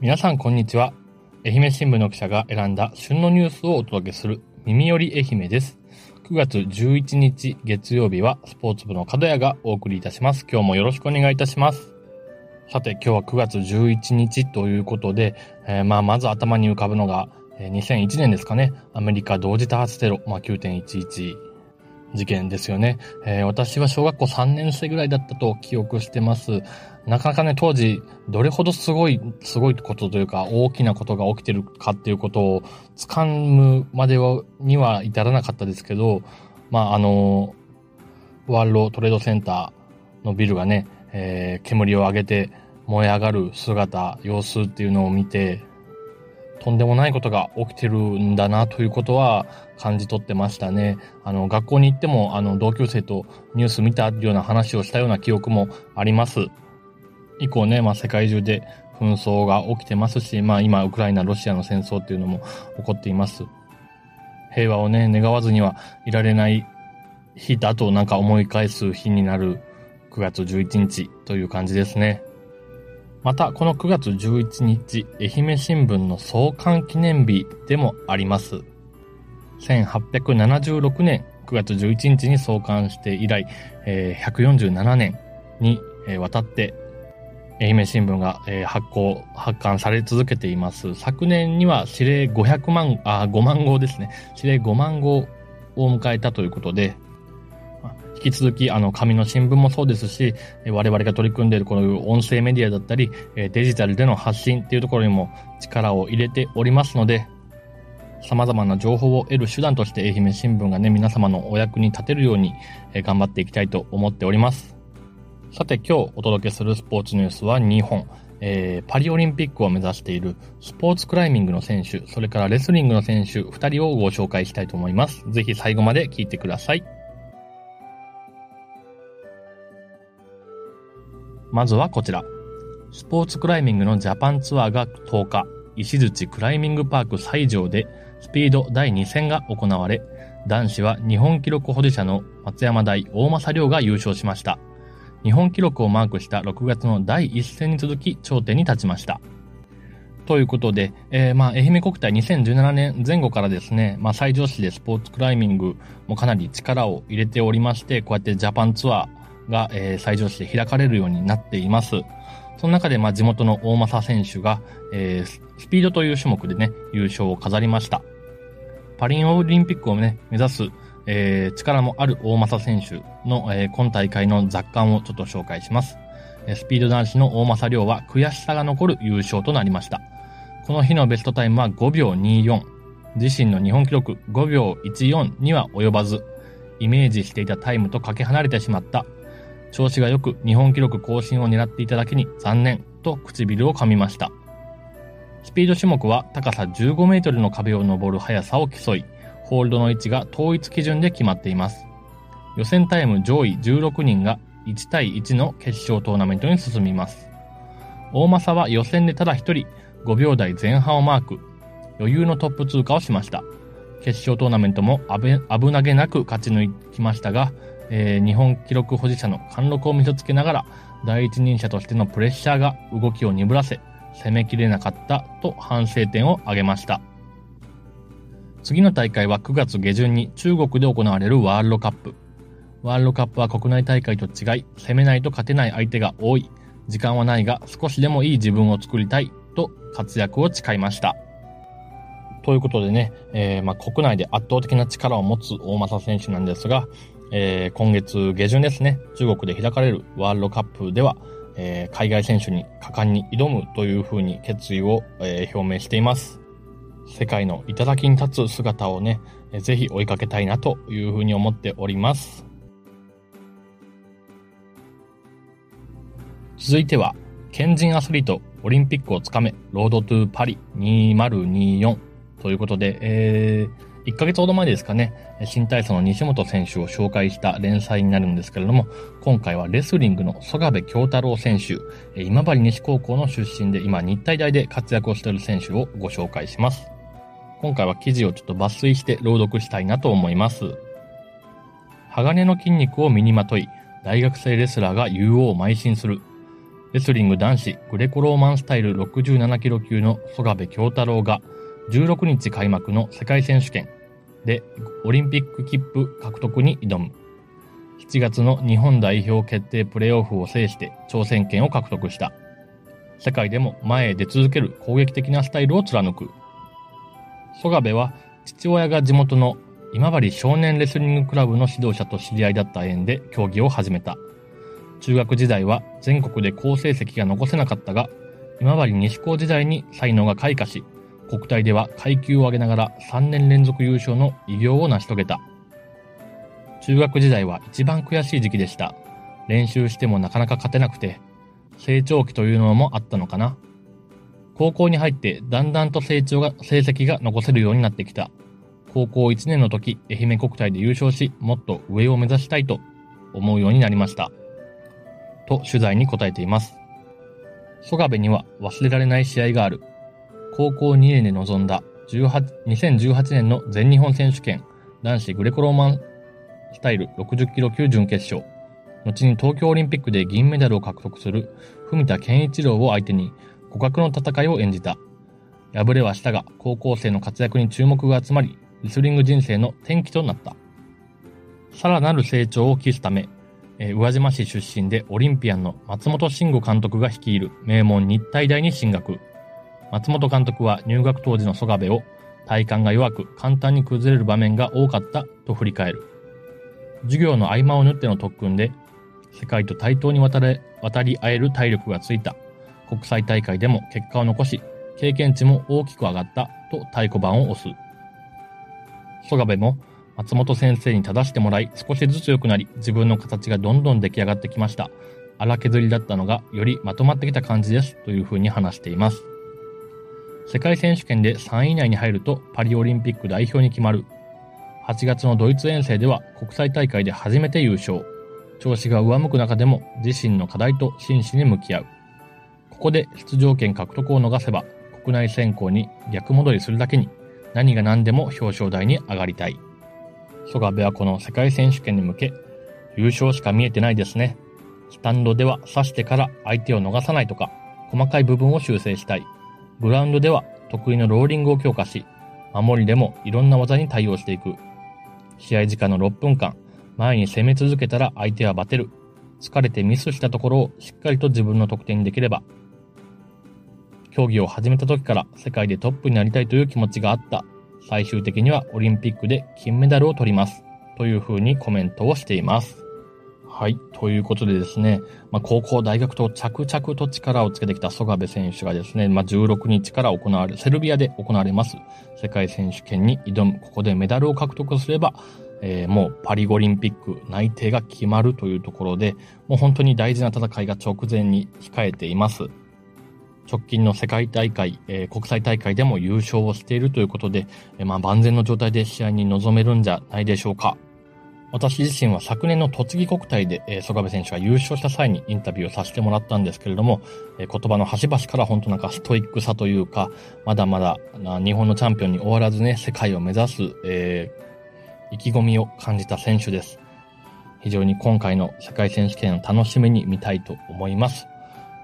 皆さんこんにちは。愛媛新聞の記者が選んだ旬のニュースをお届けする耳より愛媛です。9月11日月曜日はスポーツ部の角谷がお送りいたします。今日もよろしくお願いいたします。さて今日は9月11日ということで、えー、まあまず頭に浮かぶのが、えー、2001年ですかね、アメリカ同時多発テロ、まあ9.11事件ですよね。えー、私は小学校3年生ぐらいだったと記憶してます。なかなかね、当時、どれほどすごい、すごいことというか、大きなことが起きてるかっていうことを掴むまでは、には至らなかったですけど、まあ、あの、ワールドトレードセンターのビルがね、えー、煙を上げて燃え上がる姿、様子っていうのを見て、とんでもないことが起きてるんだなということは感じ取ってましたね。あの、学校に行っても、あの、同級生とニュース見たような話をしたような記憶もあります。以降ね、まあ世界中で紛争が起きてますし、まあ今、ウクライナ、ロシアの戦争っていうのも起こっています。平和をね、願わずにはいられない日だとなんか思い返す日になる9月11日という感じですね。また、この9月11日、愛媛新聞の創刊記念日でもあります。1876年9月11日に創刊して以来、え、147年に、わたって愛媛新聞が、発行、発刊され続けています。昨年には指令500万、あ、5万号ですね。指令5万号を迎えたということで、引き続き、あの、紙の新聞もそうですし、我々が取り組んでいるこの音声メディアだったり、デジタルでの発信っていうところにも力を入れておりますので、様々な情報を得る手段として愛媛新聞がね、皆様のお役に立てるように頑張っていきたいと思っております。さて今日お届けするスポーツニュースは2本。えー、パリオリンピックを目指しているスポーツクライミングの選手、それからレスリングの選手2人をご紹介したいと思います。ぜひ最後まで聞いてください。まずはこちら。スポーツクライミングのジャパンツアーが10日、石槌クライミングパーク西条でスピード第2戦が行われ、男子は日本記録保持者の松山大大正亮が優勝しました。日本記録をマークした6月の第1戦に続き頂点に立ちました。ということで、えー、まあ、愛媛国体2017年前後からですね、まあ、最上市でスポーツクライミングもかなり力を入れておりまして、こうやってジャパンツアー、が、えー、最上市で開かれるようになっています。その中で、まあ、地元の大政選手が、えー、スピードという種目でね、優勝を飾りました。パリオリンピックをね、目指す、えー、力もある大政選手の、えー、今大会の雑感をちょっと紹介します。スピード男子の大政亮は悔しさが残る優勝となりました。この日のベストタイムは5秒24。自身の日本記録5秒14には及ばず、イメージしていたタイムとかけ離れてしまった調子が良く日本記録更新を狙っていただけに残念と唇を噛みました。スピード種目は高さ15メートルの壁を登る速さを競い、ホールドの位置が統一基準で決まっています。予選タイム上位16人が1対1の決勝トーナメントに進みます。大政は予選でただ1人5秒台前半をマーク、余裕のトップ通過をしました。決勝トーナメントも危なげなく勝ち抜きましたが、えー、日本記録保持者の貫禄を見せつけながら、第一人者としてのプレッシャーが動きを鈍らせ、攻めきれなかったと反省点を挙げました。次の大会は9月下旬に中国で行われるワールドカップ。ワールドカップは国内大会と違い、攻めないと勝てない相手が多い。時間はないが少しでもいい自分を作りたいと活躍を誓いました。ということでね、えー、ま、国内で圧倒的な力を持つ大政選手なんですが、えー、今月下旬ですね、中国で開かれるワールドカップでは、えー、海外選手に果敢に挑むというふうに決意を、えー、表明しています。世界の頂に立つ姿をね、えー、ぜひ追いかけたいなというふうに思っております。続いては、県人アスリートオリンピックをつかめ、ロードトゥーパリ2024ということで、えー、1ヶ月ほど前ですかね、新体操の西本選手を紹介した連載になるんですけれども、今回はレスリングの曽我部京太郎選手、今治西高校の出身で今日体大で活躍をしている選手をご紹介します。今回は記事をちょっと抜粋して朗読したいなと思います。鋼の筋肉を身にまとい、大学生レスラーが UO を邁進する。レスリング男子グレコローマンスタイル67キロ級の曽我部京太郎が16日開幕の世界選手権でオリンピック切符獲得に挑む。7月の日本代表決定プレーオフを制して挑戦権を獲得した。世界でも前へ出続ける攻撃的なスタイルを貫く。曽我部は父親が地元の今治少年レスリングクラブの指導者と知り合いだった縁で競技を始めた。中学時代は全国で好成績が残せなかったが、今治西高時代に才能が開花し、国体では階級を上げながら3年連続優勝の偉業を成し遂げた。中学時代は一番悔しい時期でした。練習してもなかなか勝てなくて、成長期というのもあったのかな。高校に入ってだんだんと成長が、成績が残せるようになってきた。高校1年の時、愛媛国体で優勝し、もっと上を目指したいと思うようになりました。と取材に答えています。曽我部には忘れられない試合がある。高校2年で臨んだ2018年の全日本選手権男子グレコローマンスタイル60キロ級準決勝。後に東京オリンピックで銀メダルを獲得する文田健一郎を相手に互角の戦いを演じた。敗れはしたが、高校生の活躍に注目が集まり、レスリング人生の転機となった。さらなる成長を期すため、え、宇和島市出身でオリンピアンの松本慎吾監督が率いる名門日体大に進学。松本監督は入学当時の曽我部を体幹が弱く簡単に崩れる場面が多かったと振り返る。授業の合間を縫っての特訓で世界と対等に渡れ渡り合える体力がついた。国際大会でも結果を残し、経験値も大きく上がったと太鼓判を押す。曽我部も松本先生に正してもらい少しずつ良くなり自分の形がどんどん出来上がってきました。荒削りだったのがよりまとまってきた感じですというふうに話しています。世界選手権で3位以内に入るとパリオリンピック代表に決まる。8月のドイツ遠征では国際大会で初めて優勝。調子が上向く中でも自身の課題と真摯に向き合う。ここで出場権獲得を逃せば国内選考に逆戻りするだけに何が何でも表彰台に上がりたい。曽我部はこの世界選手権に向け、優勝しか見えてないですね。スタンドでは刺してから相手を逃さないとか、細かい部分を修正したい。グラウンドでは得意のローリングを強化し、守りでもいろんな技に対応していく。試合時間の6分間、前に攻め続けたら相手はバテる。疲れてミスしたところをしっかりと自分の得点にできれば。競技を始めた時から世界でトップになりたいという気持ちがあった最終的にはオリンピックで金メダルを取ります。というふうにコメントをしています。はい。ということでですね、まあ、高校、大学と着々と力をつけてきた曽我部選手がですね、まあ、16日から行われ、セルビアで行われます世界選手権に挑む、ここでメダルを獲得すれば、えー、もうパリオリンピック内定が決まるというところで、もう本当に大事な戦いが直前に控えています。直近の世界大会、えー、国際大会でも優勝をしているということで、えー、まあ、万全の状態で試合に臨めるんじゃないでしょうか。私自身は昨年の栃木国体で、えー、曽我部選手が優勝した際にインタビューをさせてもらったんですけれども、えー、言葉の端々から本当なんかストイックさというか、まだまだ日本のチャンピオンに終わらずね、世界を目指す、えー、意気込みを感じた選手です。非常に今回の世界選手権を楽しみに見たいと思います。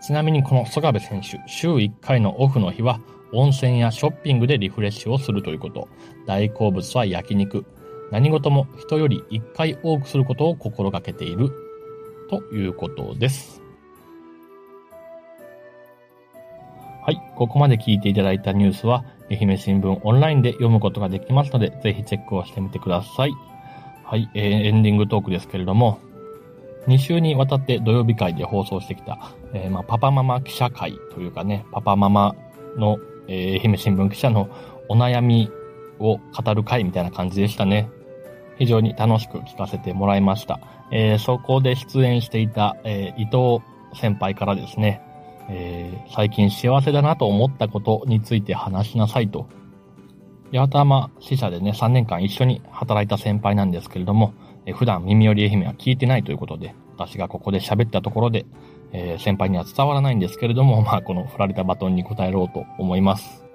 ちなみにこの曽我部選手、週1回のオフの日は、温泉やショッピングでリフレッシュをするということ。大好物は焼肉。何事も人より1回多くすることを心がけている。ということです。はい。ここまで聞いていただいたニュースは、愛媛新聞オンラインで読むことができますので、ぜひチェックをしてみてください。はい。えー、エンディングトークですけれども、2週にわたって土曜日会で放送してきた、えー、まあ、パパママ記者会というかね、パパママの、えー、愛媛新聞記者のお悩みを語る会みたいな感じでしたね。非常に楽しく聞かせてもらいました。えー、そこで出演していた、えー、伊藤先輩からですね、えー、最近幸せだなと思ったことについて話しなさいと。八幡浜支社でね、3年間一緒に働いた先輩なんですけれども、え普段耳寄り愛媛は聞いてないということで、私がここで喋ったところで、えー、先輩には伝わらないんですけれども、まあ、この振られたバトンに答えろうと思います。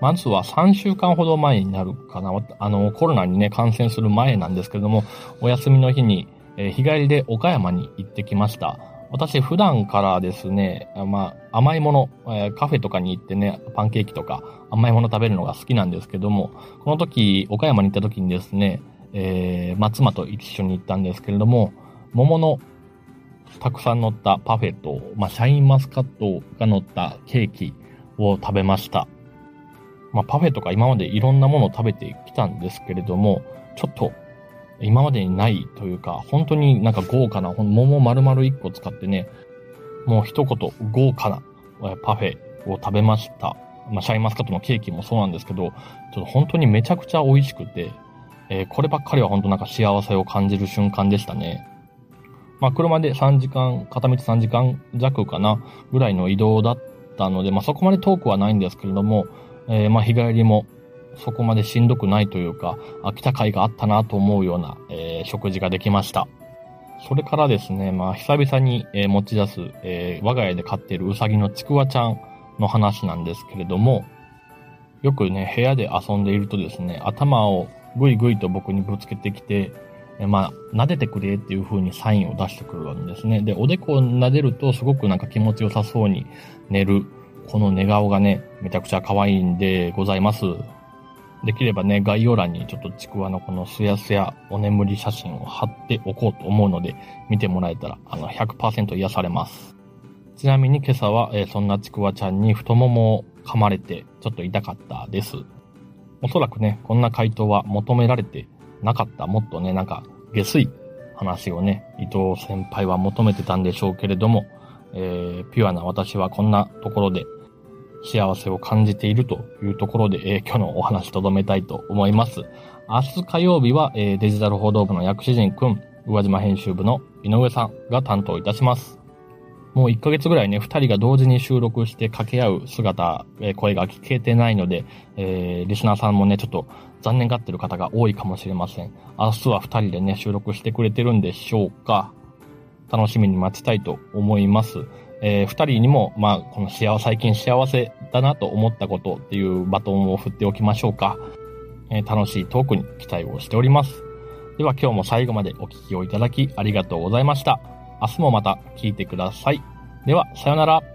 まずは3週間ほど前になるかな。あの、コロナにね、感染する前なんですけれども、お休みの日に、えー、日帰りで岡山に行ってきました。私普段からですね、まあ甘いもの、えー、カフェとかに行ってね、パンケーキとか甘いもの食べるのが好きなんですけども、この時、岡山に行った時にですね、えー、まあ妻と一緒に行ったんですけれども、桃のたくさん乗ったパフェと、まあシャインマスカットが乗ったケーキを食べました。まあパフェとか今までいろんなものを食べてきたんですけれども、ちょっと今までにないというか、本当になんか豪華な、桃丸々1個使ってね、もう一言豪華なパフェを食べました。まあ、シャインマスカットのケーキもそうなんですけど、ちょっと本当にめちゃくちゃ美味しくて、えー、こればっかりは本当なんか幸せを感じる瞬間でしたね。まあ、車で3時間、片道3時間弱かな、ぐらいの移動だったので、まあ、そこまで遠くはないんですけれども、えー、まあ、日帰りもそこまでしんどくないというか、飽きた回があったなと思うような、えー、食事ができました。それからですね、まあ、久々に、え、持ち出す、えー、我が家で飼っているうさぎのちくわちゃんの話なんですけれども、よくね、部屋で遊んでいるとですね、頭をぐいぐいと僕にぶつけてきて、えまあ、撫でてくれっていう風にサインを出してくるんですね。で、おでこを撫でるとすごくなんか気持ちよさそうに寝る。この寝顔がね、めちゃくちゃ可愛いんでございます。できればね、概要欄にちょっとちくわのこのすやすやお眠り写真を貼っておこうと思うので、見てもらえたら、あの、100%癒されます。ちなみに今朝は、えー、そんなちくわちゃんに太ももを噛まれて、ちょっと痛かったです。おそらくね、こんな回答は求められてなかった。もっとね、なんか、下水話をね、伊藤先輩は求めてたんでしょうけれども、えー、ピュアな私はこんなところで幸せを感じているというところで、えー、今日のお話とどめたいと思います。明日火曜日は、えー、デジタル報道部の薬師陣くん、宇和島編集部の井上さんが担当いたします。もう1ヶ月ぐらいね、二人が同時に収録して掛け合う姿、えー、声が聞けてないので、えー、リスナーさんもね、ちょっと残念がってる方が多いかもしれません。明日は二人でね、収録してくれてるんでしょうか。楽しみに待ちたいと思います。えー、2人にも、まあ、この幸せ、最近幸せだなと思ったことっていうバトンを振っておきましょうか。えー、楽しいトークに期待をしております。では今日も最後までお聴きをいただきありがとうございました。明日もまた聞いてください。では、さようなら。